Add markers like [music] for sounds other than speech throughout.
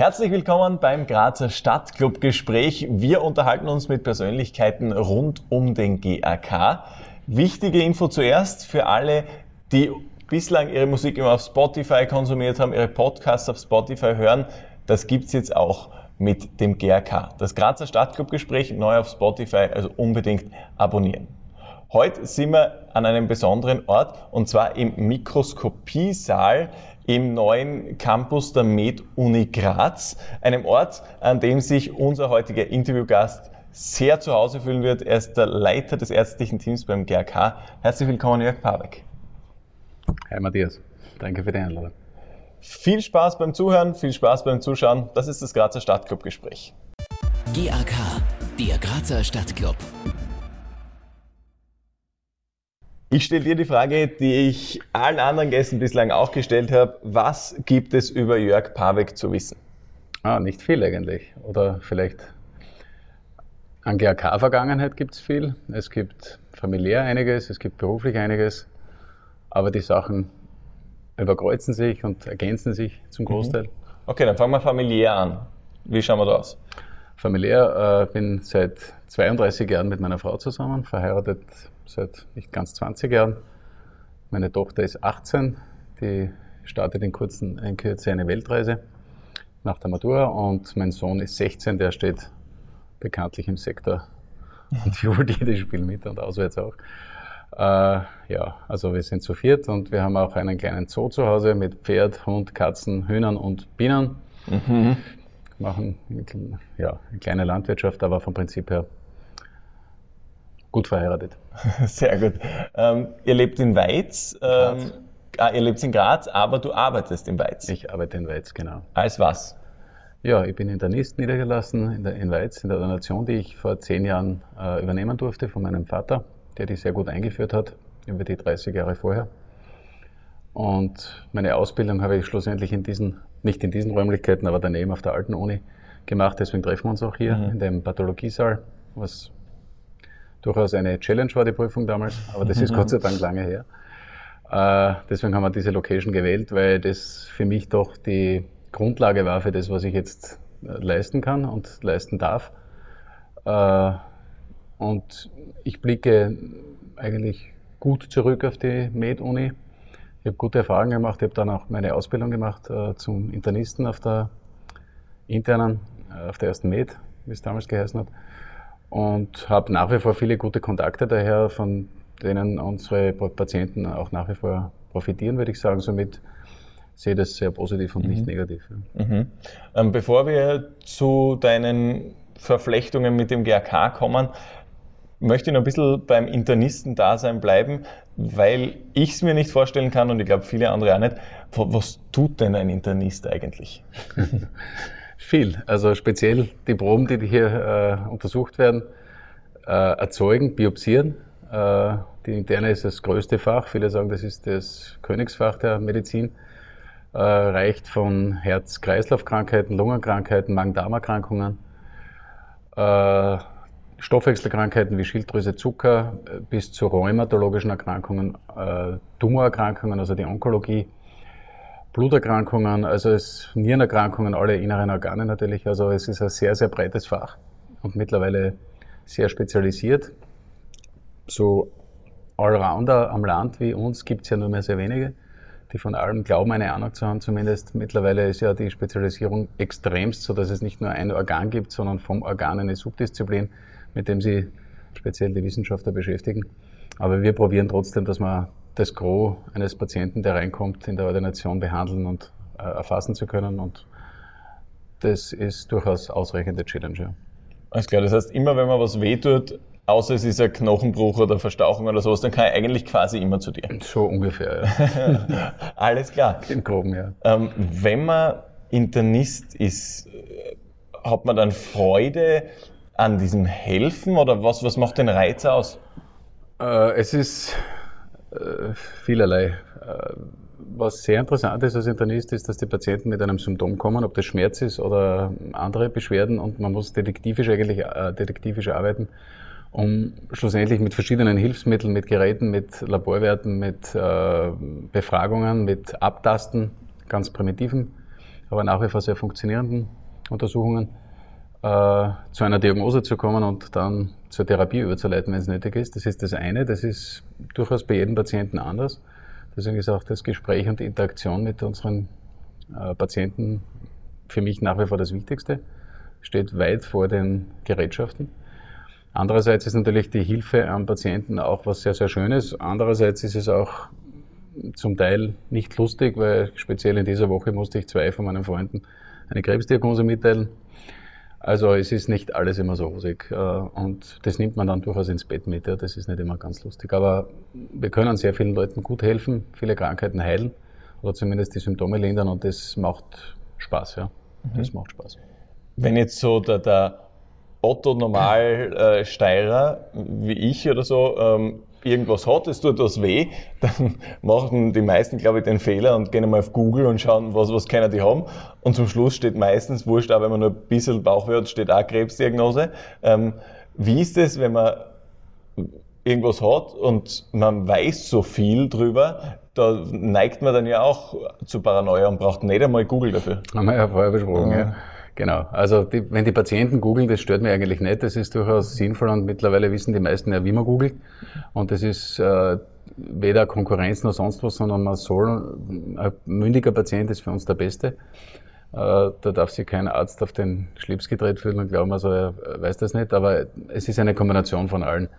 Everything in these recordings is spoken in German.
Herzlich willkommen beim Grazer Stadtclub Gespräch. Wir unterhalten uns mit Persönlichkeiten rund um den GAK. Wichtige Info zuerst für alle, die bislang ihre Musik immer auf Spotify konsumiert haben, ihre Podcasts auf Spotify hören. Das gibt's jetzt auch mit dem GAK. Das Grazer Stadtclub Gespräch neu auf Spotify, also unbedingt abonnieren. Heute sind wir an einem besonderen Ort und zwar im Mikroskopiesaal im neuen Campus der Med Uni Graz, einem Ort, an dem sich unser heutiger Interviewgast sehr zu Hause fühlen wird. Er ist der Leiter des ärztlichen Teams beim GRK. Herzlich willkommen, Jörg Pabeck. Hi Matthias, danke für die Einladung. Viel Spaß beim Zuhören, viel Spaß beim Zuschauen. Das ist das Grazer Stadtclub-Gespräch. GAK, der Grazer Stadtclub. Ich stelle dir die Frage, die ich allen anderen Gästen bislang auch gestellt habe. Was gibt es über Jörg Paweck zu wissen? Ah, nicht viel eigentlich. Oder vielleicht an GAK-Vergangenheit gibt es viel. Es gibt familiär einiges, es gibt beruflich einiges. Aber die Sachen überkreuzen sich und ergänzen sich zum mhm. Großteil. Okay, dann fangen wir familiär an. Wie schauen wir da aus? Familiär äh, bin seit 32 Jahren mit meiner Frau zusammen, verheiratet seit nicht ganz 20 Jahren. Meine Tochter ist 18, die startet in, kurzen, in Kürze eine Weltreise nach der Matura und mein Sohn ist 16, der steht bekanntlich im Sektor und [laughs] jubelt jedes Spiel mit und auswärts auch. Äh, ja, also wir sind zu viert und wir haben auch einen kleinen Zoo zu Hause mit Pferd, Hund, Katzen, Hühnern und Bienen. Mhm. Machen ja, eine kleine Landwirtschaft, aber vom Prinzip her gut verheiratet. [laughs] Sehr gut. Ähm, ihr lebt in Weiz. Ähm, ah, ihr lebt in Graz, aber du arbeitest in Weiz. Ich arbeite in Weiz, genau. Als was? Ja, ich bin Internist niedergelassen in, der, in Weiz, in der Donation, die ich vor zehn Jahren äh, übernehmen durfte von meinem Vater, der die sehr gut eingeführt hat, über die 30 Jahre vorher. Und meine Ausbildung habe ich schlussendlich in diesen, nicht in diesen Räumlichkeiten, aber daneben auf der alten Uni gemacht. Deswegen treffen wir uns auch hier mhm. in dem Pathologiesaal, was durchaus eine Challenge war, die Prüfung damals, aber das ist Gott sei Dank lange her. Äh, deswegen haben wir diese Location gewählt, weil das für mich doch die Grundlage war für das, was ich jetzt äh, leisten kann und leisten darf. Äh, und ich blicke eigentlich gut zurück auf die Med-Uni. Ich habe gute Erfahrungen gemacht. Ich habe dann auch meine Ausbildung gemacht äh, zum Internisten auf der internen, auf der ersten Med, wie es damals geheißen hat und habe nach wie vor viele gute Kontakte daher, von denen unsere Patienten auch nach wie vor profitieren, würde ich sagen. Somit sehe ich das sehr positiv und mhm. nicht negativ. Ja. Mhm. Ähm, bevor wir zu deinen Verflechtungen mit dem GRK kommen, möchte ich noch ein bisschen beim Internisten-Dasein bleiben, weil ich es mir nicht vorstellen kann und ich glaube viele andere auch nicht. Was tut denn ein Internist eigentlich? [laughs] Viel. Also speziell die Proben, die hier äh, untersucht werden, äh, erzeugen, biopsieren. Äh, die interne ist das größte Fach. Viele sagen, das ist das Königsfach der Medizin. Äh, reicht von Herz-Kreislauf-Krankheiten, Lungenkrankheiten, Magen-Darm-Erkrankungen, äh, Stoffwechselkrankheiten wie Schilddrüse, Zucker äh, bis zu rheumatologischen Erkrankungen, Tumorerkrankungen, also die Onkologie Bluterkrankungen, also es Nierenerkrankungen, alle inneren Organe natürlich. Also es ist ein sehr, sehr breites Fach und mittlerweile sehr spezialisiert. So Allrounder am Land wie uns gibt es ja nur mehr sehr wenige, die von allem glauben, eine Ahnung zu haben. Zumindest mittlerweile ist ja die Spezialisierung extremst, so dass es nicht nur ein Organ gibt, sondern vom Organ eine Subdisziplin, mit dem sie speziell die Wissenschaftler beschäftigen. Aber wir probieren trotzdem, dass wir das Gros eines Patienten, der reinkommt, in der Ordination behandeln und äh, erfassen zu können. Und das ist durchaus ausreichende Challenge. Ja. Alles klar, das heißt, immer wenn man was wehtut, außer es ist ein Knochenbruch oder Verstauchung oder sowas, dann kann ich eigentlich quasi immer zu dir. So ungefähr, ja. [laughs] Alles klar. Im Groben, ja. Ähm, wenn man Internist ist, hat man dann Freude an diesem Helfen oder was, was macht den Reiz aus? Äh, es ist äh, vielerlei. Äh, was sehr interessant ist als Internist, ist, dass die Patienten mit einem Symptom kommen, ob das Schmerz ist oder andere Beschwerden und man muss detektivisch eigentlich äh, detektivisch arbeiten, um schlussendlich mit verschiedenen Hilfsmitteln, mit Geräten, mit Laborwerten, mit äh, Befragungen, mit Abtasten, ganz primitiven aber nach wie vor sehr funktionierenden Untersuchungen, äh, zu einer Diagnose zu kommen und dann zur Therapie überzuleiten, wenn es nötig ist. Das ist das eine. Das ist durchaus bei jedem Patienten anders. Deswegen ist auch das Gespräch und die Interaktion mit unseren äh, Patienten für mich nach wie vor das Wichtigste. Steht weit vor den Gerätschaften. Andererseits ist natürlich die Hilfe am Patienten auch was sehr, sehr Schönes. Andererseits ist es auch zum Teil nicht lustig, weil speziell in dieser Woche musste ich zwei von meinen Freunden eine Krebsdiagnose mitteilen. Also es ist nicht alles immer so rosig äh, und das nimmt man dann durchaus ins Bett mit. Das ist nicht immer ganz lustig. Aber wir können sehr vielen Leuten gut helfen, viele Krankheiten heilen oder zumindest die Symptome lindern und das macht Spaß. Ja. Das mhm. macht Spaß. Wenn jetzt so der, der Otto Normalsteirer äh, wie ich oder so ähm, irgendwas hat, es tut was weh, [laughs] dann machen die meisten, glaube ich, den Fehler und gehen einmal auf Google und schauen, was, was können die haben. Und zum Schluss steht meistens, wurscht, auch wenn man nur ein bisschen Bauchweh hat, steht auch Krebsdiagnose. Ähm, wie ist es, wenn man irgendwas hat und man weiß so viel drüber, da neigt man dann ja auch zu Paranoia und braucht nicht einmal Google dafür. Haben wir ja vorher besprochen, ja. ja. Genau. Also die, wenn die Patienten googeln, das stört mich eigentlich nicht. Das ist durchaus sinnvoll und mittlerweile wissen die meisten ja, wie man googelt. Und das ist äh, weder Konkurrenz noch sonst was, sondern man soll, ein mündiger Patient ist für uns der Beste. Äh, da darf sich kein Arzt auf den Schlips gedreht fühlen und glauben, also er weiß das nicht. Aber es ist eine Kombination von allen.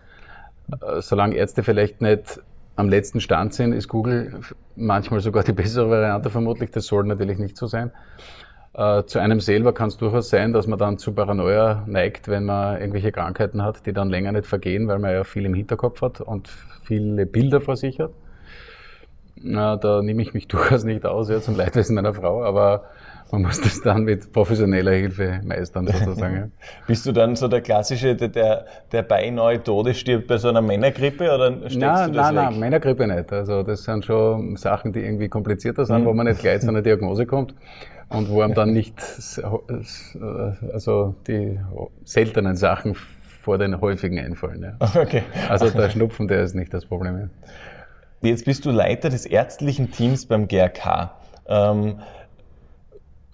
Äh, solange Ärzte vielleicht nicht am letzten Stand sind, ist Google manchmal sogar die bessere Variante vermutlich. Das soll natürlich nicht so sein. Äh, zu einem selber kann es durchaus sein, dass man dann zu Paranoia neigt, wenn man irgendwelche Krankheiten hat, die dann länger nicht vergehen, weil man ja viel im Hinterkopf hat und viele Bilder vor sich hat. Na, da nehme ich mich [laughs] durchaus nicht aus, ja, zum Leidwesen meiner Frau, aber man muss das dann mit professioneller Hilfe meistern, sozusagen. Ja. [laughs] Bist du dann so der klassische, der, der, der beinahe Tode stirbt bei so einer Männergrippe oder steckst nein, du das Nein, weg? nein, Männergrippe nicht. Also das sind schon Sachen, die irgendwie komplizierter sind, mhm. wo man nicht gleich zu einer [laughs] Diagnose kommt und wo einem dann nicht also die seltenen Sachen vor den häufigen einfallen. Ja. [laughs] Okay. Also der Schnupfen, der ist nicht das Problem. Ja. Jetzt bist du Leiter des ärztlichen Teams beim GRK. Ähm,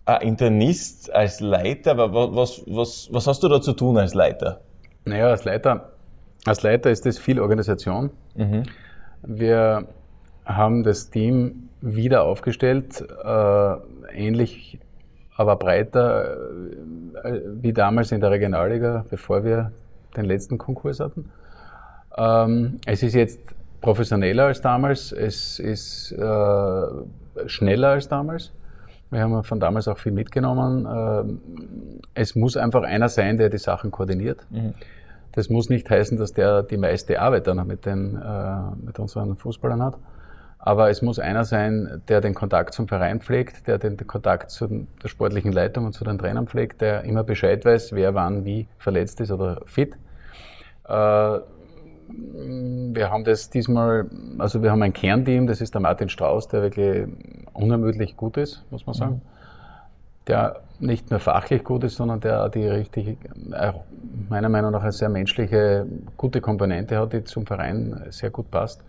ein Internist als Leiter, aber was, was, was hast du da zu tun als Leiter? Naja, als Leiter, als Leiter ist das viel Organisation. Mhm. Wir haben das Team wieder aufgestellt, äh, ähnlich, aber breiter äh, wie damals in der Regionalliga, bevor wir den letzten Konkurs hatten. Ähm, es ist jetzt professioneller als damals, es ist äh, schneller als damals. Wir haben von damals auch viel mitgenommen. Ähm, es muss einfach einer sein, der die Sachen koordiniert. Mhm. Das muss nicht heißen, dass der die meiste Arbeit dann mit, den, äh, mit unseren Fußballern hat. Aber es muss einer sein, der den Kontakt zum Verein pflegt, der den Kontakt zu der sportlichen Leitung und zu den Trainern pflegt, der immer Bescheid weiß, wer wann wie verletzt ist oder fit. Äh, wir haben das diesmal, also wir haben ein Kernteam, das ist der Martin Strauß, der wirklich unermüdlich gut ist, muss man sagen. Der nicht nur fachlich gut ist, sondern der die richtig, meiner Meinung nach eine sehr menschliche, gute Komponente hat, die zum Verein sehr gut passt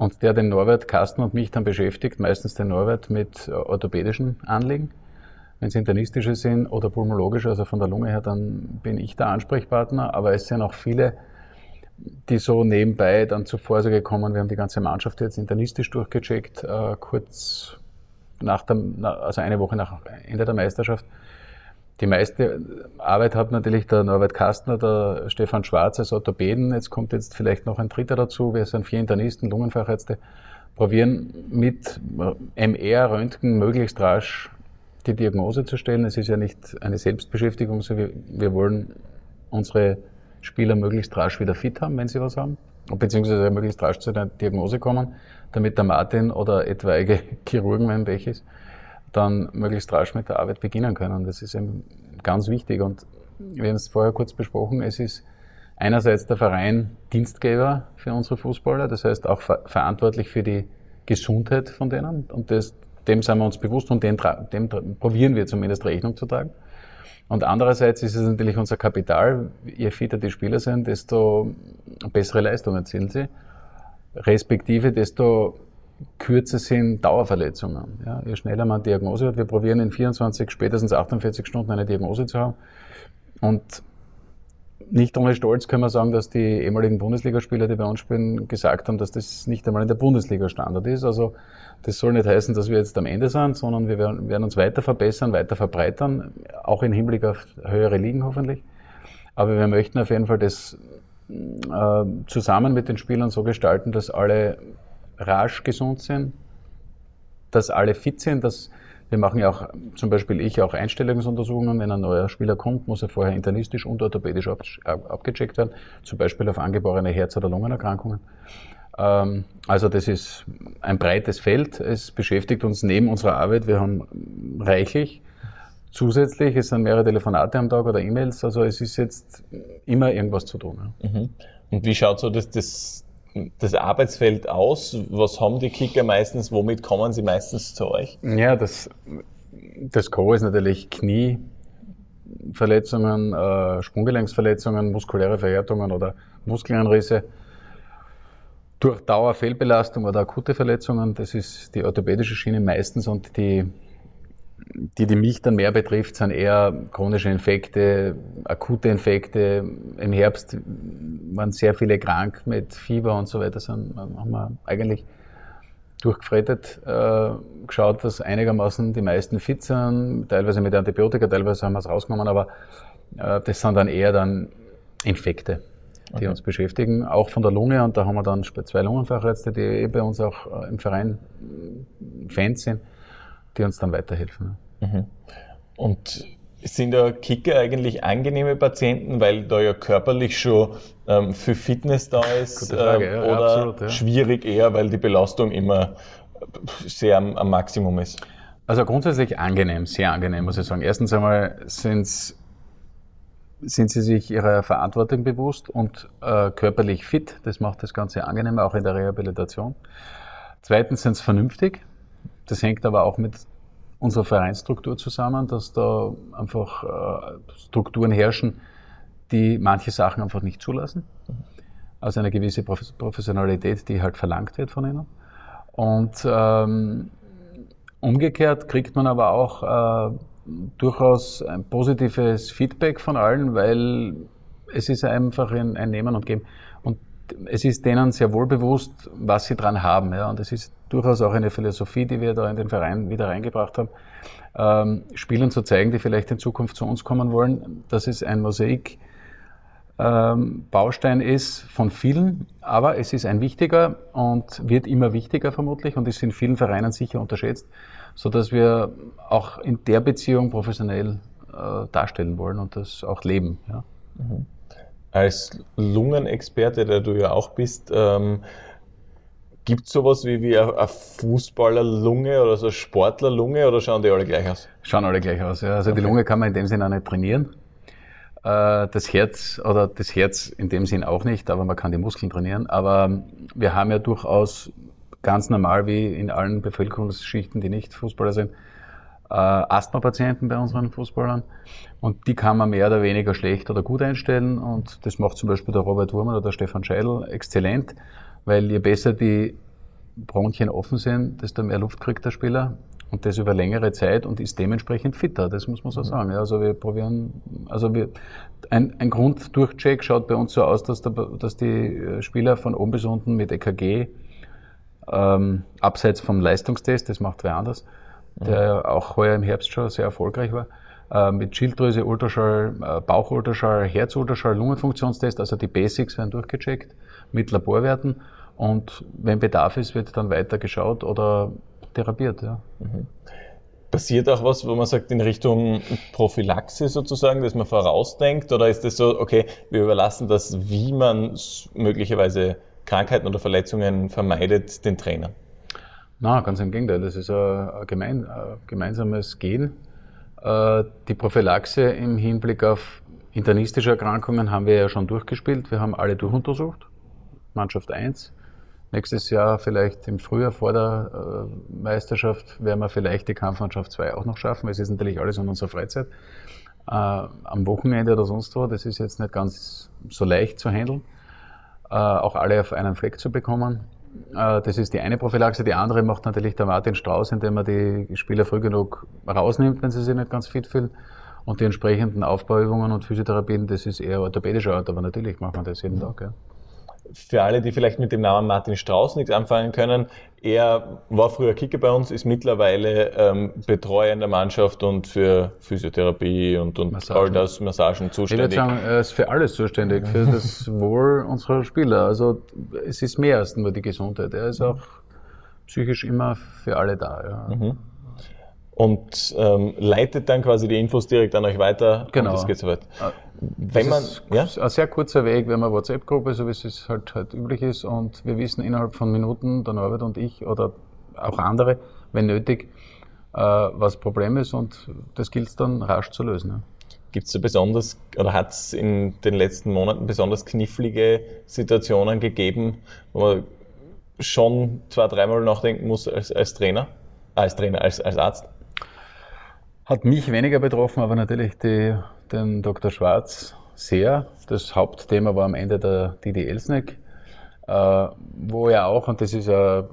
und der den Norbert Kasten und mich dann beschäftigt, meistens den Norbert mit äh, orthopädischen Anliegen. Wenn es internistische sind oder pulmologische, also von der Lunge her, dann bin ich der Ansprechpartner. Aber es sind auch viele, die so nebenbei dann zur Vorsorge kommen. Wir haben die ganze Mannschaft jetzt internistisch durchgecheckt, äh, kurz nach der, also eine Woche nach Ende der Meisterschaft. Die meiste Arbeit hat natürlich der Norbert Kastner, der Stefan Schwarz als Orthopäden. Jetzt kommt jetzt vielleicht noch ein dritter dazu. Wir sind vier Internisten, Lungenfachärzte, probieren mit MR, Röntgen möglichst rasch die Diagnose zu stellen. Es ist ja nicht eine Selbstbeschäftigung, sondern wir wollen unsere Spieler möglichst rasch wieder fit haben, wenn sie was haben, beziehungsweise möglichst rasch zu der Diagnose kommen, damit der Martin oder etwaige [laughs] Chirurgen, wenn welches, dann möglichst rasch mit der Arbeit beginnen können. Das ist eben ganz wichtig. Und wir haben es vorher kurz besprochen, es ist einerseits der Verein Dienstgeber für unsere Fußballer, das heißt auch ver verantwortlich für die Gesundheit von denen. Und das, dem sind wir uns bewusst und dem, dem probieren wir zumindest Rechnung zu tragen. Und andererseits ist es natürlich unser Kapital. Je fitter die Spieler sind, desto bessere Leistungen erzielen sie. Respektive, desto kürzer sind Dauerverletzungen. Ja, je schneller man Diagnose hat, wir probieren in 24, spätestens 48 Stunden eine Diagnose zu haben. Und nicht ohne Stolz können wir sagen, dass die ehemaligen Bundesligaspieler, die bei uns spielen, gesagt haben, dass das nicht einmal in der Bundesliga Standard ist. Also das soll nicht heißen, dass wir jetzt am Ende sind, sondern wir werden, uns weiter verbessern, weiter verbreitern, auch im Hinblick auf höhere Ligen hoffentlich. Aber wir möchten auf jeden Fall das äh, zusammen mit den Spielern so gestalten, dass alle rasch gesund sind, dass alle fit sind, dass wir machen ja auch, zum Beispiel ich, auch Einstellungsuntersuchungen. Wenn ein neuer Spieler kommt, muss er vorher internistisch und orthopädisch ab, abgecheckt werden, zum Beispiel auf angeborene Herz- oder Lungenerkrankungen. Ähm, also das ist ein breites Feld. Es beschäftigt uns neben unserer Arbeit. Wir haben reichlich zusätzlich. Es sind mehrere Telefonate am Tag oder E-Mails. Also es ist jetzt immer irgendwas zu tun. Mhm. Und wie schaut so das, das das Arbeitsfeld aus? Was haben die Kicker meistens? Womit kommen sie meistens zu euch? Ja, das, das Core ist natürlich Knieverletzungen, äh, Sprunggelenksverletzungen, muskuläre Verhärtungen oder Muskelanrisse. Durch Dauerfehlbelastung oder akute Verletzungen, das ist die orthopädische Schiene meistens und die die, die mich dann mehr betrifft, sind eher chronische Infekte, akute Infekte. Im Herbst waren sehr viele krank mit Fieber und so weiter. Sind, haben wir eigentlich durchgefrettet, äh, geschaut, dass einigermaßen die meisten fit sind, teilweise mit Antibiotika, teilweise haben wir es rausgenommen, aber äh, das sind dann eher dann Infekte, die okay. uns beschäftigen, auch von der Lunge und da haben wir dann zwei Lungenfachärzte, die eh bei uns auch äh, im Verein Fans sind die uns dann weiterhelfen. Mhm. Und sind ja Kicker eigentlich angenehme Patienten, weil da ja körperlich schon ähm, viel Fitness da ist? Frage, ähm, ja, oder absolut, ja. schwierig eher, weil die Belastung immer sehr am, am, Maximum ist? Also grundsätzlich angenehm, sehr angenehm, muss ich sagen. Erstens einmal sind sie sich ihrer Verantwortung bewusst und äh, körperlich fit. Das macht das Ganze angenehm, auch in der Rehabilitation. Zweitens sind sie vernünftig. Das hängt aber auch mit unserer Vereinsstruktur zusammen, dass da einfach äh, Strukturen herrschen, die manche Sachen einfach nicht zulassen. Also eine gewisse Professionalität, die halt verlangt wird von ihnen. Und ähm, umgekehrt kriegt man aber auch äh, durchaus ein positives Feedback von allen, weil es ist einfach ein, ein Nehmen und Geben. Und es ist denen sehr wohl bewusst, was sie dran haben. Ja. Und es ist durchaus auch eine Philosophie, die wir da in den Verein wieder reingebracht haben, ähm, Spielern zu zeigen, die vielleicht in Zukunft zu uns kommen wollen, dass es ein Mosaik ähm, ist von vielen, aber es ist ein wichtiger und wird immer wichtiger vermutlich und ist in vielen Vereinen sicher unterschätzt, so dass wir auch in der Beziehung professionell äh, darstellen wollen und das auch leben. Ja. Mhm als Lungenexperte, der du ja auch bist, ähm, Gibt es sowas wie, wie eine Fußballerlunge oder so eine Sportlerlunge oder schauen die alle gleich aus? Schauen alle gleich aus, ja. Also okay. die Lunge kann man in dem Sinne auch nicht trainieren. Äh, das Herz oder das Herz in dem Sinn auch nicht, aber man kann die Muskeln trainieren. Aber wir haben ja durchaus ganz normal wie in allen Bevölkerungsschichten, die nicht Fußballer sind, äh, Asthma-Patienten bei unseren Fußballern. Und die kann man mehr oder weniger schlecht oder gut einstellen. Und das macht zum Beispiel der Robert Wurmer oder der Stefan Scheidel exzellent, weil je besser die Bronchien offen sind, desto mehr Luft kriegt der Spieler. Und das über längere Zeit und ist dementsprechend fitter, das muss man so sagen. Ja, also wir probieren, also wir, ein, ein Grunddurchcheck schaut bei uns so aus, dass, der, dass die Spieler von oben bis unten mit EKG, ähm, abseits vom Leistungstest, das macht wer anders, der mhm. auch heuer im Herbst schon sehr erfolgreich war, äh, mit Schilddrüse, Ultraschall, äh, Bauchultraschall, Herzultraschall, Lungenfunktionstest, also die Basics werden durchgecheckt mit Laborwerten und wenn Bedarf ist, wird dann weiter geschaut oder therapiert. Ja. Mhm. Passiert auch was, wo man sagt, in Richtung Prophylaxe sozusagen, dass man vorausdenkt? Oder ist das so, okay, wir überlassen das, wie man möglicherweise Krankheiten oder Verletzungen vermeidet, den Trainern? Na, ganz im Gegenteil. Das ist ein, gemein, ein gemeinsames Gehen. Äh, die Prophylaxe im Hinblick auf internistische Erkrankungen haben wir ja schon durchgespielt. Wir haben alle durchuntersucht. Mannschaft 1. Nächstes Jahr vielleicht im Frühjahr vor der äh, Meisterschaft werden wir vielleicht die Kampfmannschaft 2 auch noch schaffen. Es ist natürlich alles in unserer Freizeit. Äh, am Wochenende oder sonst wo, das ist jetzt nicht ganz so leicht zu handeln. auch alle auf einen Fleck zu bekommen. Äh, das ist die eine Prophylaxe. Die andere macht natürlich der Martin Strauß, indem er die Spieler früh genug rausnimmt, wenn sie sich nicht ganz fit fühlen. Und die entsprechenden Aufbauübungen und Physiotherapien, das ist eher orthopädischer Art, aber natürlich macht man das jeden Tag. Ja für alle, die vielleicht mit dem Namen Martin Strauß nichts anfangen können, er war früher Kicker bei uns, ist mittlerweile ähm, Betreuer in der Mannschaft und für Physiotherapie und, und Massagen. all das, Massagen zuständig. Ich würde sagen, er ist für alles zuständig, für das [laughs] Wohl unserer Spieler. Also es ist mehr als nur die Gesundheit. Er ist auch psychisch immer für alle da. Ja. Mhm und ähm, leitet dann quasi die Infos direkt an euch weiter. Genau. Und das geht so weit. Ah, wenn man, ja? ein sehr kurzer Weg, wenn man WhatsApp-Gruppe, so wie es halt, halt üblich ist, und wir wissen innerhalb von Minuten, der Norbert und ich oder auch andere, wenn nötig, äh, was Problem ist und das gilt es dann rasch zu lösen. Ja. Gibt es da besonders oder hat es in den letzten Monaten besonders knifflige Situationen gegeben, wo man schon zwei, dreimal nachdenken muss als, als Trainer, als Trainer, als, als Arzt? Hat mich weniger betroffen, aber natürlich die, den Dr. Schwarz sehr. Das Hauptthema war am Ende der Didi Elsneck, äh, wo ja auch, und das ist ja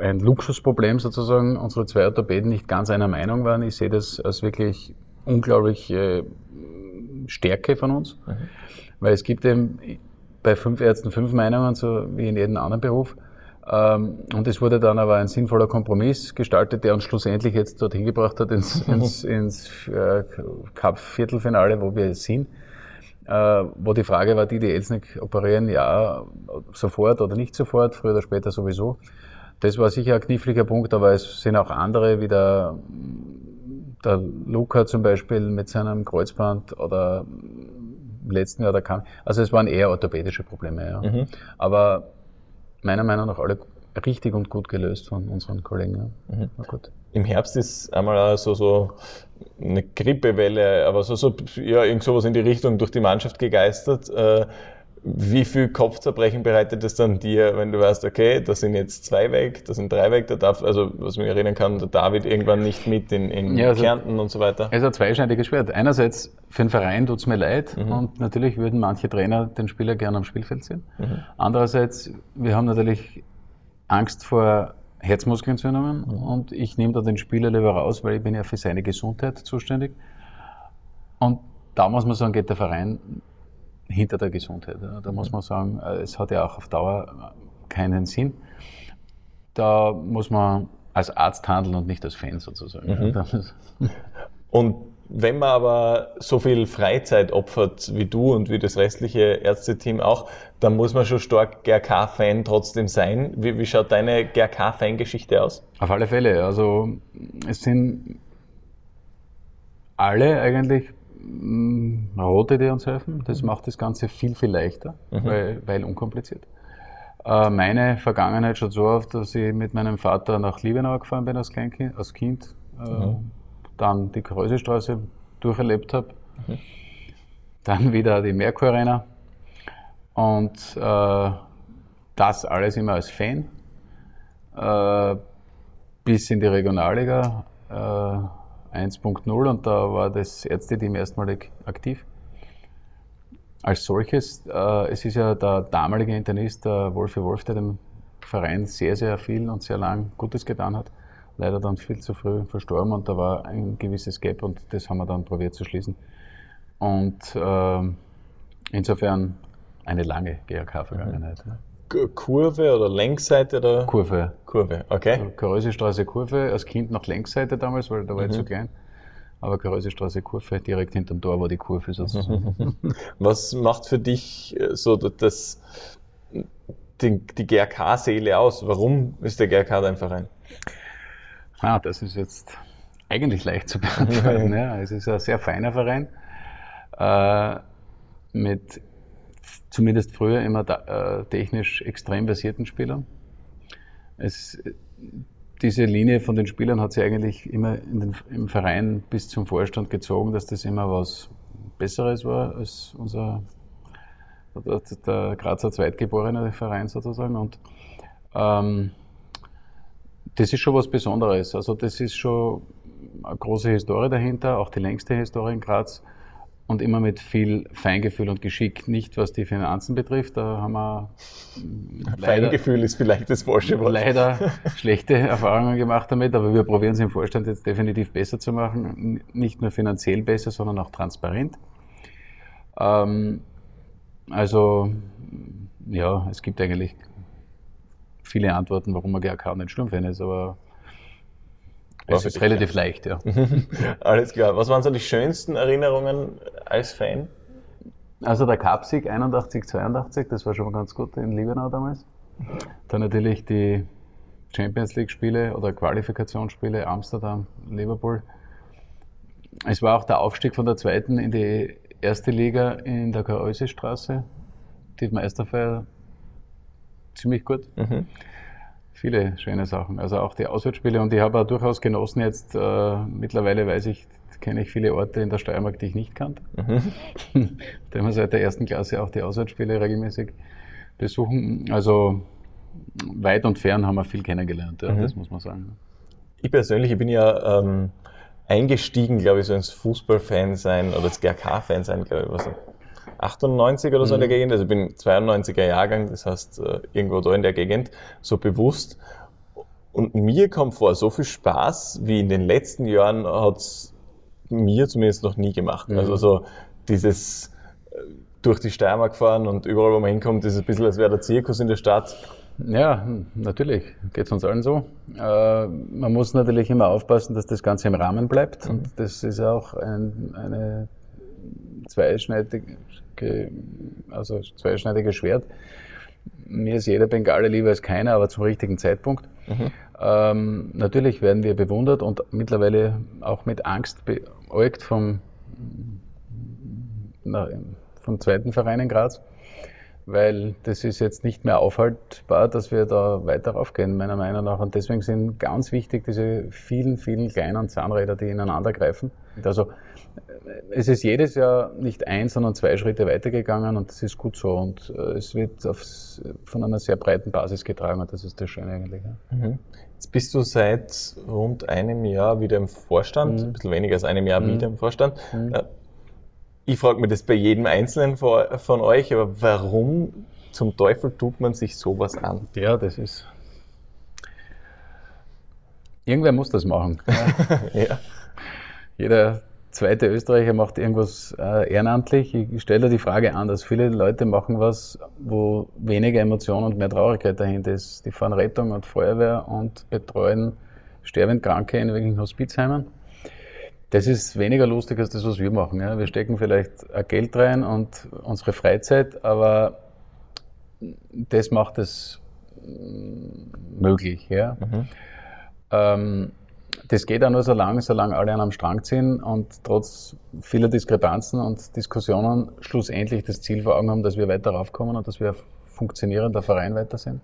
ein Luxusproblem sozusagen, unsere zwei Orthopäden nicht ganz einer Meinung waren. Ich sehe das als wirklich unglaubliche Stärke von uns, mhm. weil es gibt eben bei fünf Ärzten fünf Meinungen, so wie in jedem anderen Beruf. Ähm, und es wurde dann aber ein sinnvoller Kompromiss gestaltet, der uns schlussendlich jetzt dorthin gebracht hat ins, ins, ins äh, Cup-Viertelfinale, wo wir jetzt sind. Äh, wo die Frage war, die, die Elsnick operieren, ja, sofort oder nicht sofort, früher oder später sowieso. Das war sicher ein kniffliger Punkt, aber es sind auch andere, wie der, der Luca zum Beispiel mit seinem Kreuzband oder im letzten Jahr der kam. Also es waren eher orthopädische Probleme, ja. Mhm. Aber meiner Meinung nach alle richtig und gut gelöst von unseren Kollegen. Ja. Mhm. Im Herbst ist einmal so, so eine Grippewelle, aber so, so ja, irgend sowas in die Richtung durch die Mannschaft gegeistert. Äh, wie viel Kopfzerbrechen bereitet es dann dir, wenn du weißt, okay, da sind jetzt zwei weg, da sind drei weg, da darf, also was mich erinnern kann, der David irgendwann nicht mit in, in ja, also Kärnten und so weiter. Es ist ein zweischneidiges Schwert. Einerseits für den Verein tut es mir leid mhm. und natürlich würden manche Trainer den Spieler gerne am Spielfeld sehen. Mhm. Andererseits, wir haben natürlich Angst vor Herzmuskelentzündungen mhm. und ich nehme da den Spieler lieber raus, weil ich bin ja für seine Gesundheit zuständig. Und da muss man sagen, geht der Verein hinter der Gesundheit. Da muss man sagen, äh, es hat ja auch auf Dauer äh, keinen Sinn. Da muss man als Arzt handeln und nicht als Fan sozusagen. Mhm. [laughs] Und wenn man aber so viel Freizeit opfert wie du und wie das restliche Ärzteteam auch, dann muss man schon stark GRK-Fan trotzdem sein. Wie, wie schaut deine GRK-Fan-Geschichte aus? Auf alle Fälle. Also es sind alle eigentlich Rote, die uns helfen. Das mhm. macht das Ganze viel, viel leichter, mhm. weil, weil unkompliziert. Äh, meine Vergangenheit schaut so auf, dass ich mit meinem Vater nach Liebenau gefahren bin als Kleinkind, als Kind, äh, mhm. dann die Kreusestraße durcherlebt habe, mhm. dann wieder die Merkur Arena und äh, das alles immer als Fan äh, bis in die Regionalliga äh, 1.0 und da war das Ärzteteam erstmalig aktiv. Als solches, äh, es ist ja der damalige Internist, der Wolfi Wolf, der dem Verein sehr, sehr viel und sehr lang Gutes getan hat. Leider dann viel zu früh verstorben und da war ein gewisses Gap und das haben wir dann probiert zu schließen. Und äh, insofern eine lange GRK-Vergangenheit. Mhm. Kurve oder Längsseite? Oder? Kurve. Kurve, okay. Also Karösestraße Kurve, als Kind noch Längsseite damals, weil da war mhm. ich zu klein. Aber Karösestraße Kurve, direkt hinterm Tor war die Kurve sozusagen. [laughs] Was macht für dich äh, so das, die, die GRK-Seele aus? Warum ist der GRK dein Verein? Ah, das ist jetzt eigentlich leicht zu [laughs] beantworten. [laughs] ja. Es ist ein sehr feiner Verein äh, mit zumindest früher immer da, äh, technisch extrem versierten Spielern. Es, diese Linie von den Spielern hat sich eigentlich immer den, im Verein bis zum Vorstand gezogen, dass das immer was Besseres war als unser der Grazer zweitgeborene Verein sozusagen. Und ähm, das ist schon was Besonderes. Also das ist schon eine große Historie dahinter, auch die längste Historie in Graz. Und immer mit viel Feingefühl und Geschick, nicht was die Finanzen betrifft. Da haben wir leider, Feingefühl ist vielleicht das falsche Wort. Leider [laughs] schlechte Erfahrungen gemacht damit, aber wir probieren es im Vorstand jetzt definitiv besser zu machen. Nicht nur finanziell besser, sondern auch transparent. Ähm, also, ja, es gibt eigentlich viele Antworten, warum man GAK nicht Sturmfan ist, aber es ist relativ klar. leicht, ja. [laughs] Alles klar. Was waren so die schönsten Erinnerungen als Fan? Also der Cupsieg 81, 82, das war schon mal ganz gut in Liebenau damals. Dann natürlich die Champions League Spiele oder Qualifikationsspiele Amsterdam, Liverpool. Es war auch der Aufstieg von der zweiten in die erste Liga in der Karolsestraße. Die Meisterfeier ziemlich gut. Mhm viele schöne Sachen. Also auch die Auswärtsspiele und ich habe auch durchaus genossen jetzt, äh, mittlerweile weiß ich, kenne ich viele Orte in der Steiermark, die ich nicht kannte. Mhm. [laughs] da haben wir seit der ersten Klasse auch die Auswärtsspiele regelmäßig besuchen. Also weit und fern haben wir viel kennengelernt, ja, mhm. das muss man sagen. Ich persönlich, ich bin ja ähm, eingestiegen, glaube ich, so ins Fußballfan sein oder ins GRK-Fan sein, glaube ich, was 98 oder so mhm. in der mhm. Gegend. Also ich bin 92er Jahrgang, das heißt äh, irgendwo da in der Gegend, so bewusst. Und mir kommt vor, so viel Spaß wie in den letzten Jahren hat es mir zumindest noch nie gemacht. Mhm. Also so dieses äh, durch die Steiermark fahren und überall, wo man hinkommt, ist es ein bisschen, als wäre der Zirkus in der Stadt. Ja, natürlich, geht es uns allen so. Äh, man muss natürlich immer aufpassen, dass das Ganze im Rahmen bleibt. Mhm. Und das ist auch ein, eine zweischneidige, also zweischneidiges Schwert. Mir ist jeder Bengale lieber als keiner, aber zum richtigen Zeitpunkt. Mhm. Ähm, natürlich werden wir bewundert und mittlerweile auch mit Angst beäugt vom, na, vom zweiten Verein in Graz, weil das ist jetzt nicht mehr aufhaltbar, dass wir da weiter raufgehen, meiner Meinung nach. Und deswegen sind ganz wichtig diese vielen, vielen kleinen Zahnräder, die ineinander greifen. Also es ist jedes Jahr nicht ein, sondern zwei Schritte weitergegangen und das ist gut so. Und äh, es wird auf, von einer sehr breiten Basis getragen und das ist das Schöne eigentlich. Mhm. Jetzt bist du seit rund einem Jahr wieder im Vorstand, mhm. ein bisschen weniger als einem Jahr mhm. wieder im Vorstand. Mhm. Ich frage mich das bei jedem Einzelnen von euch, aber warum zum Teufel tut man sich sowas an? Ja, das ist. Irgendwer muss das machen. Ja. [laughs] ja. Jeder zweite Österreicher macht irgendwas äh, ehrenamtlich. Ich stelle die Frage an, dass viele Leute machen was, wo weniger Emotion und mehr Traurigkeit dahinter ist. Die fahren Rettung und Feuerwehr und betreuen sterbend Kranke in irgendwelchen Hospizheimen. Das ist weniger lustig als das, was wir machen. Ja. Wir stecken vielleicht Geld rein und unsere Freizeit, aber das macht es möglich. Ja. Mhm. Ähm, das geht auch nur so lange, solange alle an einem Strang ziehen und trotz vieler Diskrepanzen und Diskussionen schlussendlich das Ziel vor Augen haben, dass wir weiter raufkommen und dass wir ein funktionierender Verein weiter sind.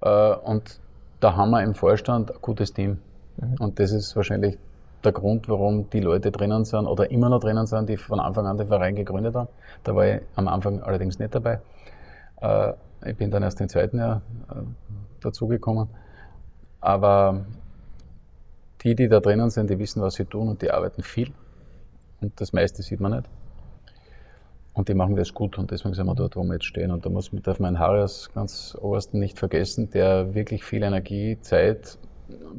Äh, und da haben wir im Vorstand ein gutes Team. Mhm. Und das ist wahrscheinlich der Grund, warum die Leute drinnen sind oder immer noch drinnen sind, die von Anfang an den Verein gegründet haben. Da war ich am Anfang allerdings nicht dabei. Äh, ich bin dann erst im zweiten Jahr äh, dazugekommen. Aber die, die da drinnen sind, die wissen, was sie tun und die arbeiten viel. Und das meiste sieht man nicht. Und die machen das gut und deswegen sind wir dort, wo wir jetzt stehen. Und da muss, darf man Harris ganz obersten nicht vergessen, der wirklich viel Energie, Zeit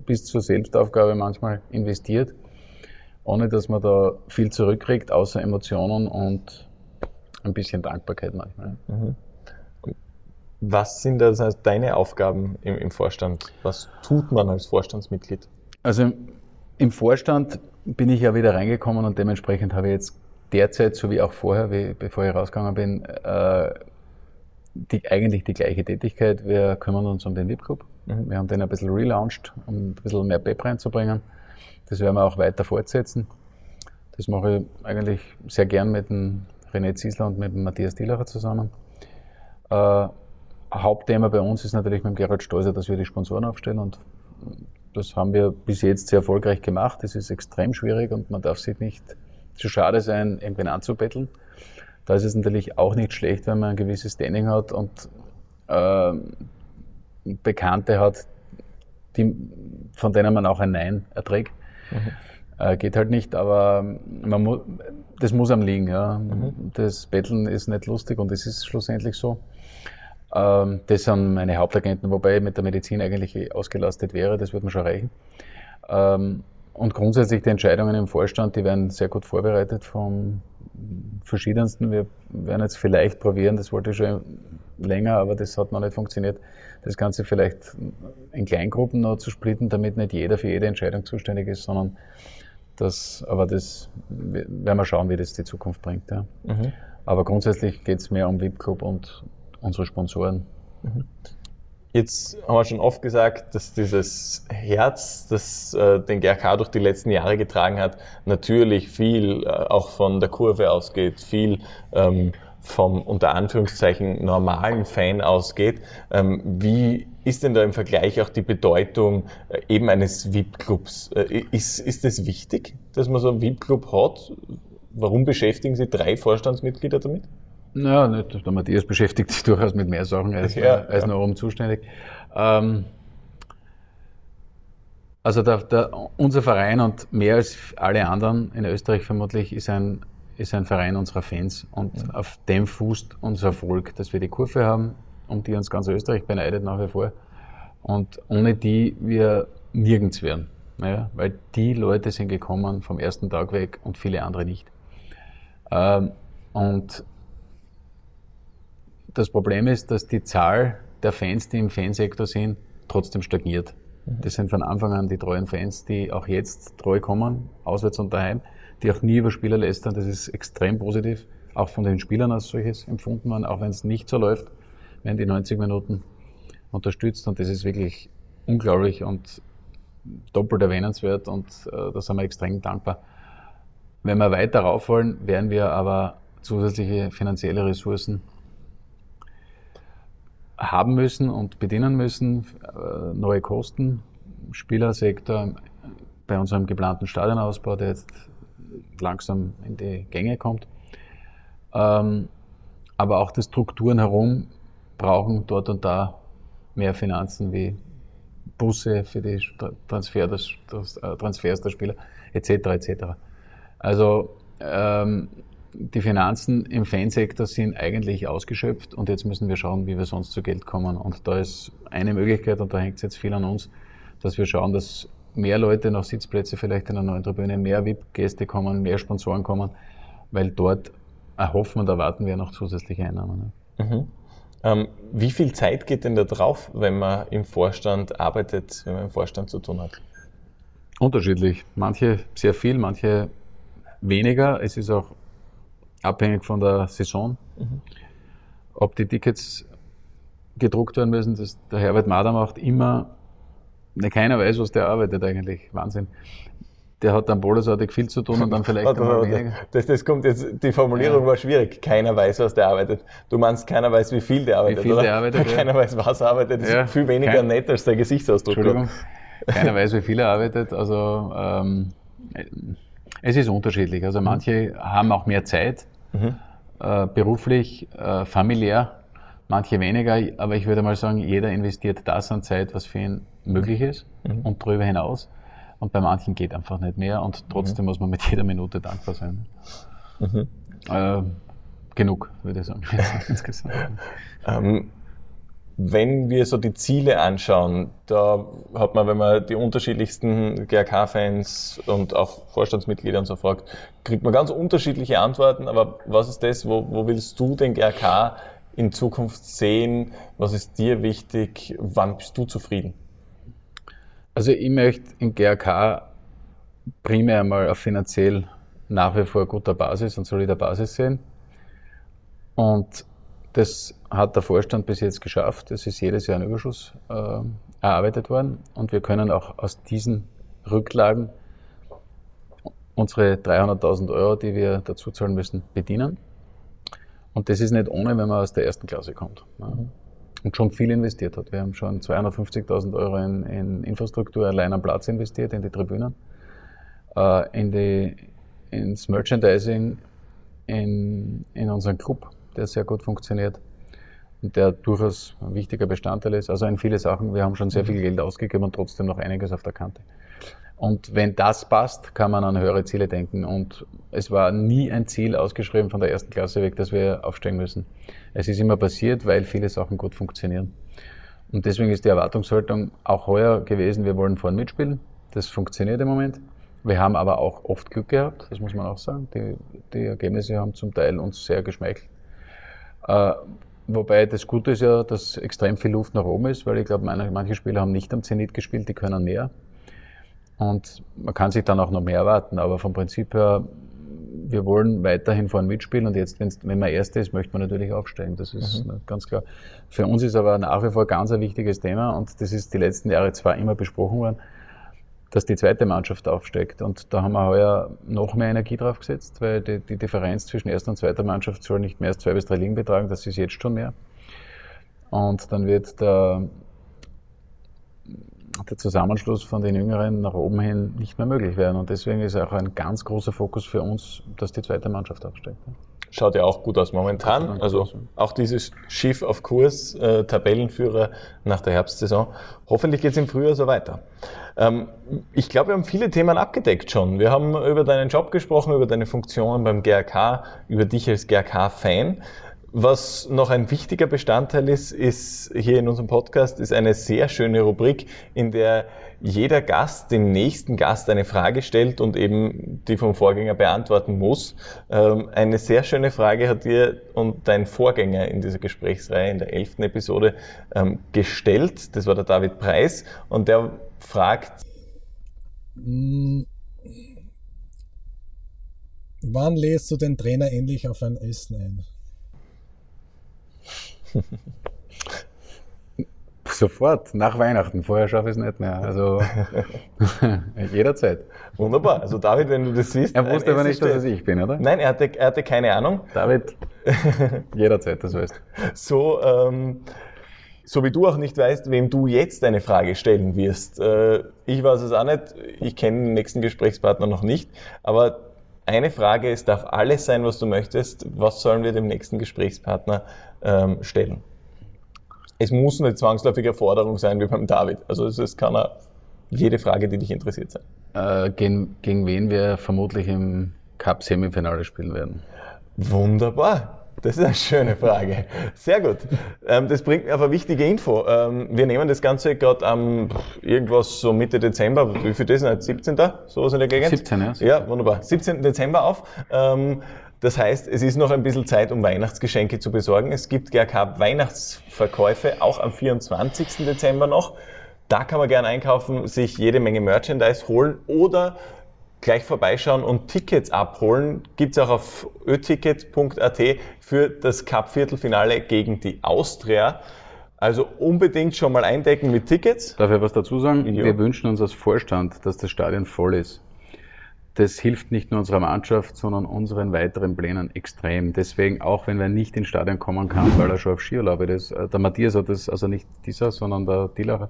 bis zur Selbstaufgabe manchmal investiert, ohne dass man da viel zurückkriegt, außer Emotionen und ein bisschen Dankbarkeit manchmal. Mhm. Was sind das heißt, deine Aufgaben im, im Vorstand? Was tut man als Vorstandsmitglied? Also im Vorstand bin ich ja wieder reingekommen und dementsprechend habe ich jetzt derzeit, so wie auch vorher, wie, bevor ich rausgegangen bin, äh, die, eigentlich die gleiche Tätigkeit. Wir kümmern uns um den VIP-Club. Mhm. Wir haben den ein bisschen relaunched, um ein bisschen mehr Pep reinzubringen. Das werden wir auch weiter fortsetzen. Das mache ich eigentlich sehr gern mit dem René Ziesler und mit dem Matthias Dielacher zusammen. Äh, Hauptthema bei uns ist natürlich mit dem Gerhard Stolzer, dass wir die Sponsoren aufstellen und das haben wir bis jetzt sehr erfolgreich gemacht. Das ist extrem schwierig und man darf sich nicht zu schade sein, irgendwen anzubetteln. Da ist es natürlich auch nicht schlecht, wenn man ein gewisses Standing hat und äh, Bekannte hat, die, von denen man auch ein Nein erträgt. Mhm. Äh, geht halt nicht, aber man mu das muss am liegen. Ja. Mhm. Das Betteln ist nicht lustig und es ist schlussendlich so. Ähm, das sind meine Hauptagenten, wobei ich mit der Medizin eigentlich ausgelastet wäre, das wird mir schon reichen. Ähm, und grundsätzlich die Entscheidungen im Vorstand, die werden sehr gut vorbereitet vom verschiedensten. Wir werden jetzt vielleicht probieren, das wollte ich schon länger, aber das hat noch nicht funktioniert, das Ganze vielleicht in Kleingruppen noch zu splitten, damit nicht jeder für jede Entscheidung zuständig ist, sondern das, aber das werden wir schauen, wie das die Zukunft bringt. Ja. Mhm. Aber grundsätzlich geht es mehr um VIP-Club und unsere Sponsoren. Mhm. Jetzt haben wir schon oft gesagt, dass dieses Herz, das äh, den GRK durch die letzten Jahre getragen hat, natürlich viel äh, auch von der Kurve ausgeht, viel ähm, vom unter Anführungszeichen normalen Fan ausgeht. Ähm, wie ist denn da im Vergleich auch die Bedeutung äh, eben eines VIP-Clubs? Äh, ist, ist es wichtig, dass man so einen VIP-Club hat? Warum beschäftigen Sie drei Vorstandsmitglieder damit? Naja, nicht, der Matthias beschäftigt sich [laughs] durchaus mit mehr Sachen, ist, ja, er ist ja. noch oben zuständig. Ähm, also der, der, unser Verein und mehr als alle anderen in Österreich vermutlich ist ein, ist ein Verein unserer Fans und ja. auf dem fußt unser Erfolg, dass wir die Kurve haben, um die uns ganz Österreich beneidet nach wie vor und ohne die wir nirgends wären. Naja, weil die Leute sind gekommen vom ersten Tag weg und viele andere nicht. Ähm, und das Problem ist, dass die Zahl der Fans, die im Fansektor sind, trotzdem stagniert. Mhm. Das sind von Anfang an die treuen Fans, die auch jetzt treu kommen, auswärts und daheim, die auch nie über Spieler lästern. Das ist extrem positiv, auch von den Spielern als solches empfunden worden, auch wenn es nicht so läuft, werden die 90 Minuten unterstützt und das ist wirklich unglaublich und doppelt erwähnenswert und äh, da sind wir extrem dankbar. Wenn wir weiter rauf wollen, werden wir aber zusätzliche finanzielle Ressourcen haben müssen und bedienen müssen. Äh, neue Kosten, Spielersektor bei unserem geplanten Stadionausbau, der jetzt langsam in die Gänge kommt. Ähm, aber auch die Strukturen herum brauchen dort und da mehr Finanzen wie Busse für die Transfer des, äh, Transfers der Spieler etc. etc. Also ähm, die Finanzen im Fansektor sind eigentlich ausgeschöpft und jetzt müssen wir schauen, wie wir sonst zu Geld kommen. Und da ist eine Möglichkeit, und da hängt es jetzt viel an uns, dass wir schauen, dass mehr Leute nach Sitzplätze vielleicht in der neuen Tribüne, mehr VIP-Gäste kommen, mehr Sponsoren kommen, weil dort erhoffen und erwarten wir noch zusätzliche Einnahmen. Mhm. Ähm, wie viel Zeit geht denn da drauf, wenn man im Vorstand arbeitet, wenn man im Vorstand zu tun hat? Unterschiedlich. Manche sehr viel, manche weniger. Es ist auch abhängig von der Saison. Mhm. Ob die Tickets gedruckt werden müssen, das der Herbert Mader macht immer, ne, keiner weiß, was der arbeitet eigentlich. Wahnsinn. Der hat dann bolosartig viel zu tun und dann vielleicht warte, warte, weniger. Das, das kommt jetzt, die Formulierung ja. war schwierig. Keiner weiß, was der arbeitet. Du meinst, keiner weiß, wie viel der arbeitet, wie viel oder? Der arbeitet, [laughs] keiner ja. weiß, was er arbeitet. Das ja. ist viel weniger Kein, nett als der Gesichtsausdruck. Entschuldigung. Keiner weiß, wie viel er arbeitet. Also, ähm, es ist unterschiedlich. Also manche haben auch mehr Zeit, mhm. äh, beruflich, äh, familiär, manche weniger, aber ich würde mal sagen, jeder investiert das an Zeit, was für ihn möglich ist mhm. und darüber hinaus. Und bei manchen geht einfach nicht mehr und trotzdem mhm. muss man mit jeder Minute dankbar sein. Mhm. Äh, genug, würde ich sagen. [laughs] Ähm, wenn wir so die Ziele anschauen, da hat man, wenn man die unterschiedlichsten GRK-Fans und auch Vorstandsmitglieder und so fragt, kriegt man ganz unterschiedliche Antworten. Aber was ist das, wo, wo willst du den GRK in Zukunft sehen? Was ist dir wichtig? Wann bist du zufrieden? Also ich möchte in GRK primär mal auf finanziell nach wie vor guter Basis und solider Basis sehen. Und das hat der Vorstand bis jetzt geschafft. Es ist jedes Jahr ein Überschuss äh, erarbeitet worden und wir können auch aus diesen Rücklagen unsere 300.000 Euro, die wir dazu zahlen müssen, bedienen. Und das ist nicht ohne, wenn man aus der ersten Klasse kommt. Ja. Und schon viel investiert hat. Wir haben schon 250.000 Euro in, in, Infrastruktur allein am Platz investiert, in die Tribünen, äh, in die, ins Merchandising, in, in unseren Club der sehr gut funktioniert und der durchaus ein wichtiger Bestandteil ist. Also in viele Sachen, wir haben schon sehr viel Geld ausgegeben und trotzdem noch einiges auf der Kante. Und wenn das passt, kann man an höhere Ziele denken. Und es war nie ein Ziel ausgeschrieben von der ersten Klasse weg, dass wir aufsteigen müssen. Es ist immer passiert, weil viele Sachen gut funktionieren. Und deswegen ist die Erwartungshaltung auch heuer gewesen, wir wollen vorne mitspielen. Das funktioniert im Moment. Wir haben aber auch oft Glück gehabt, das muss man auch sagen. Die, die Ergebnisse haben zum Teil uns sehr geschmeichelt. Äh, wobei das Gute ist ja, dass extrem viel Luft nach oben ist, weil ich glaube, manche Spieler haben nicht am Zenit gespielt, die können mehr. Und man kann sich dann auch noch mehr erwarten, aber vom Prinzip her, wir wollen weiterhin vorne mitspielen und jetzt, wenn man Erster ist, möchte man natürlich aufsteigen. Das ist mhm. ganz klar. Für uns ist aber nach wie vor ganz ein wichtiges Thema und das ist die letzten Jahre zwar immer besprochen worden, dass die zweite Mannschaft aufsteigt. Und da haben wir heuer noch mehr Energie drauf gesetzt, weil die, die Differenz zwischen erster und zweiter Mannschaft soll nicht mehr als zwei bis drei Ligen betragen, das ist jetzt schon mehr. Und dann wird der, der Zusammenschluss von den Jüngeren nach oben hin nicht mehr möglich werden. Und deswegen ist auch ein ganz großer Fokus für uns, dass die zweite Mannschaft aufsteigt. Schaut ja auch gut aus momentan. Also auch dieses Schiff auf Kurs, äh, Tabellenführer nach der Herbstsaison. Hoffentlich geht es im Frühjahr so weiter. Ähm, ich glaube, wir haben viele Themen abgedeckt schon. Wir haben über deinen Job gesprochen, über deine Funktionen beim GRK, über dich als GRK-Fan. Was noch ein wichtiger Bestandteil ist, ist hier in unserem Podcast, ist eine sehr schöne Rubrik, in der jeder Gast dem nächsten Gast eine Frage stellt und eben die vom Vorgänger beantworten muss. Ähm, eine sehr schöne Frage hat dir und dein Vorgänger in dieser Gesprächsreihe in der elften Episode ähm, gestellt. Das war der David Preis und der fragt. Hm. Wann lädst du den Trainer endlich auf ein Essen ein? Sofort, nach Weihnachten. Vorher schaffe ich es nicht mehr. Also [laughs] jederzeit. Wunderbar. Also David, wenn du das siehst. Er wusste aber nicht, dass es ich bin, oder? Nein, er hatte, er hatte keine Ahnung. David, [laughs] jederzeit, das weißt So, ähm, so wie du auch nicht weißt, wem du jetzt eine Frage stellen wirst. Äh, ich weiß es auch nicht. Ich kenne den nächsten Gesprächspartner noch nicht. Aber eine Frage, es darf alles sein, was du möchtest. Was sollen wir dem nächsten Gesprächspartner ähm, stellen? Es muss eine zwangsläufige Forderung sein wie beim David. Also es kann auch jede Frage, die dich interessiert sein. Äh, gegen, gegen wen wir vermutlich im Cup-Semifinale spielen werden? Wunderbar. Das ist eine schöne Frage. Sehr gut. Ähm, das bringt mir eine wichtige Info. Ähm, wir nehmen das Ganze gerade am irgendwas so Mitte Dezember, wie viel das ist 17. Sowas in der Gegend? 17, ja. Ja, wunderbar. 17. Dezember auf. Das heißt, es ist noch ein bisschen Zeit, um Weihnachtsgeschenke zu besorgen. Es gibt GRK Weihnachtsverkäufe, auch am 24. Dezember noch. Da kann man gerne einkaufen, sich jede Menge Merchandise holen oder gleich vorbeischauen und Tickets abholen. Gibt es auch auf öticket.at für das Cup-Viertelfinale gegen die Austria. Also unbedingt schon mal eindecken mit Tickets. Darf ich was dazu sagen? Ja. Wir wünschen uns als Vorstand, dass das Stadion voll ist. Das hilft nicht nur unserer Mannschaft, sondern unseren weiteren Plänen extrem. Deswegen, auch wenn wir nicht ins Stadion kommen kann, weil er schon auf Skiurlaub ist, äh, der Matthias hat das, also nicht dieser, sondern der Dillacher,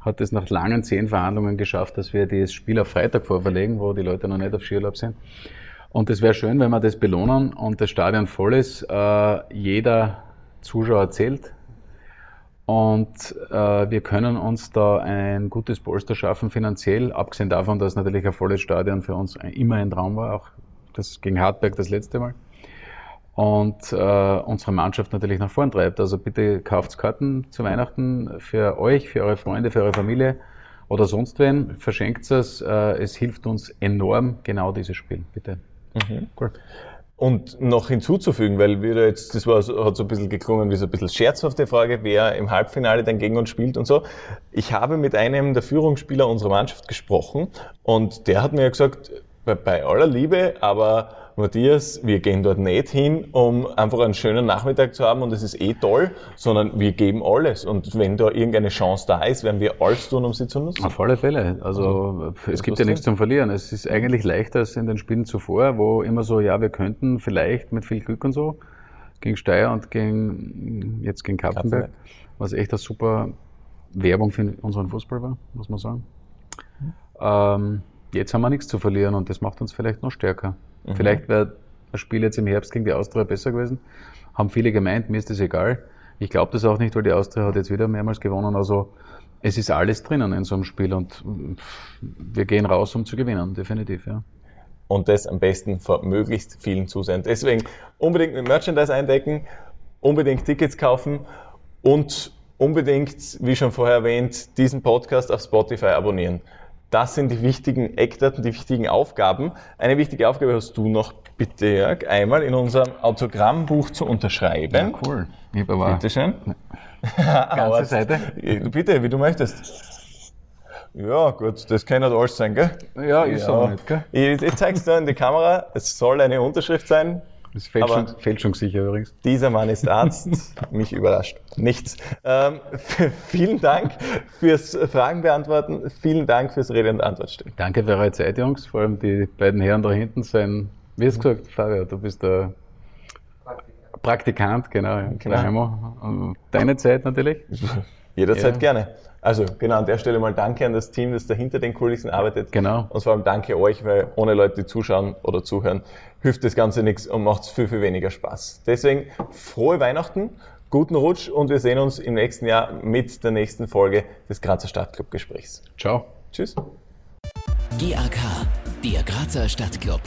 hat es nach langen zehn Verhandlungen geschafft, dass wir das Spiel auf Freitag vorverlegen, wo die Leute noch nicht auf Skiurlaub sind. Und es wäre schön, wenn wir das belohnen und das Stadion voll ist. Äh, jeder Zuschauer zählt. Und äh, wir können uns da ein gutes Polster schaffen finanziell, abgesehen davon, dass natürlich ein volles Stadion für uns immer ein Traum war, auch das gegen Hartberg das letzte Mal und äh, unsere Mannschaft natürlich nach vorn treibt. Also bitte kauft Karten zu Weihnachten für euch, für eure Freunde, für eure Familie oder sonst wen. Verschenkt es. Äh, es hilft uns enorm, genau dieses Spiel. Bitte. Mhm. Cool. Und noch hinzuzufügen, weil wir jetzt, das war, hat so ein bisschen geklungen wie so ein bisschen scherzhafte Frage, wer im Halbfinale dann gegen uns spielt und so. Ich habe mit einem der Führungsspieler unserer Mannschaft gesprochen und der hat mir gesagt, bei, bei aller Liebe, aber Matthias, wir gehen dort nicht hin, um einfach einen schönen Nachmittag zu haben und es ist eh toll, sondern wir geben alles. Und wenn da irgendeine Chance da ist, werden wir alles tun, um sie zu nutzen. Auf alle Fälle. Also, also es gibt ja nichts zum Verlieren. Es ist eigentlich leichter als in den Spielen zuvor, wo immer so, ja, wir könnten vielleicht mit viel Glück und so gegen Steyr und gegen, jetzt gegen Kapfenberg, was echt eine super Werbung für unseren Fußball war, muss man sagen. Mhm. Ähm, jetzt haben wir nichts zu verlieren und das macht uns vielleicht noch stärker. Mhm. Vielleicht wäre das Spiel jetzt im Herbst gegen die Austria besser gewesen. Haben viele gemeint, mir ist das egal. Ich glaube das auch nicht, weil die Austria hat jetzt wieder mehrmals gewonnen. Also Es ist alles drinnen in so einem Spiel und wir gehen raus, um zu gewinnen, definitiv, ja. Und das am besten vor möglichst vielen Zusehern. Deswegen unbedingt mit Merchandise eindecken, unbedingt Tickets kaufen und unbedingt, wie schon vorher erwähnt, diesen Podcast auf Spotify abonnieren. Das sind die wichtigen Eckdaten, die wichtigen Aufgaben. Eine wichtige Aufgabe hast du noch, bitte Jörg, einmal in unserem Autogrammbuch zu unterschreiben. Ja, cool. Ich habe aber Bitte schön. [laughs] ganze Seite. Bitte, wie du möchtest. Ja, gut, das kann nicht alles sein, gell? Ja, ist aber nicht, gell? Ich, ich zeig's dir in die Kamera. Es soll eine Unterschrift sein. Ist fälschung, fälschungssicher übrigens. Dieser Mann ist Arzt. [laughs] Mich überrascht nichts. Ähm, vielen Dank fürs Fragen beantworten. Vielen Dank fürs Rede und Antwort stellen. Danke für eure Zeit, Jungs. Vor allem die beiden Herren da hinten sind, wie du gesagt, Fabio, du bist der Praktikant, genau. Ja. Genau. Und Deine Zeit natürlich. [laughs] Jederzeit Ja. gerne. Also genau an der Stelle mal Danke an das Team, das da hinter den Kulissen arbeitet. Genau. Und vor allem danke euch, weil ohne Leute, die zuschauen oder zuhören, hilft das Ganze nichts und macht viel, viel weniger Spaß. Deswegen frohe Weihnachten, guten Rutsch und wir sehen uns im nächsten Jahr mit der nächsten Folge des Grazer Stadtclub-Gesprächs. Ciao. Tschüss. GAK, der Grazer Stadtclub.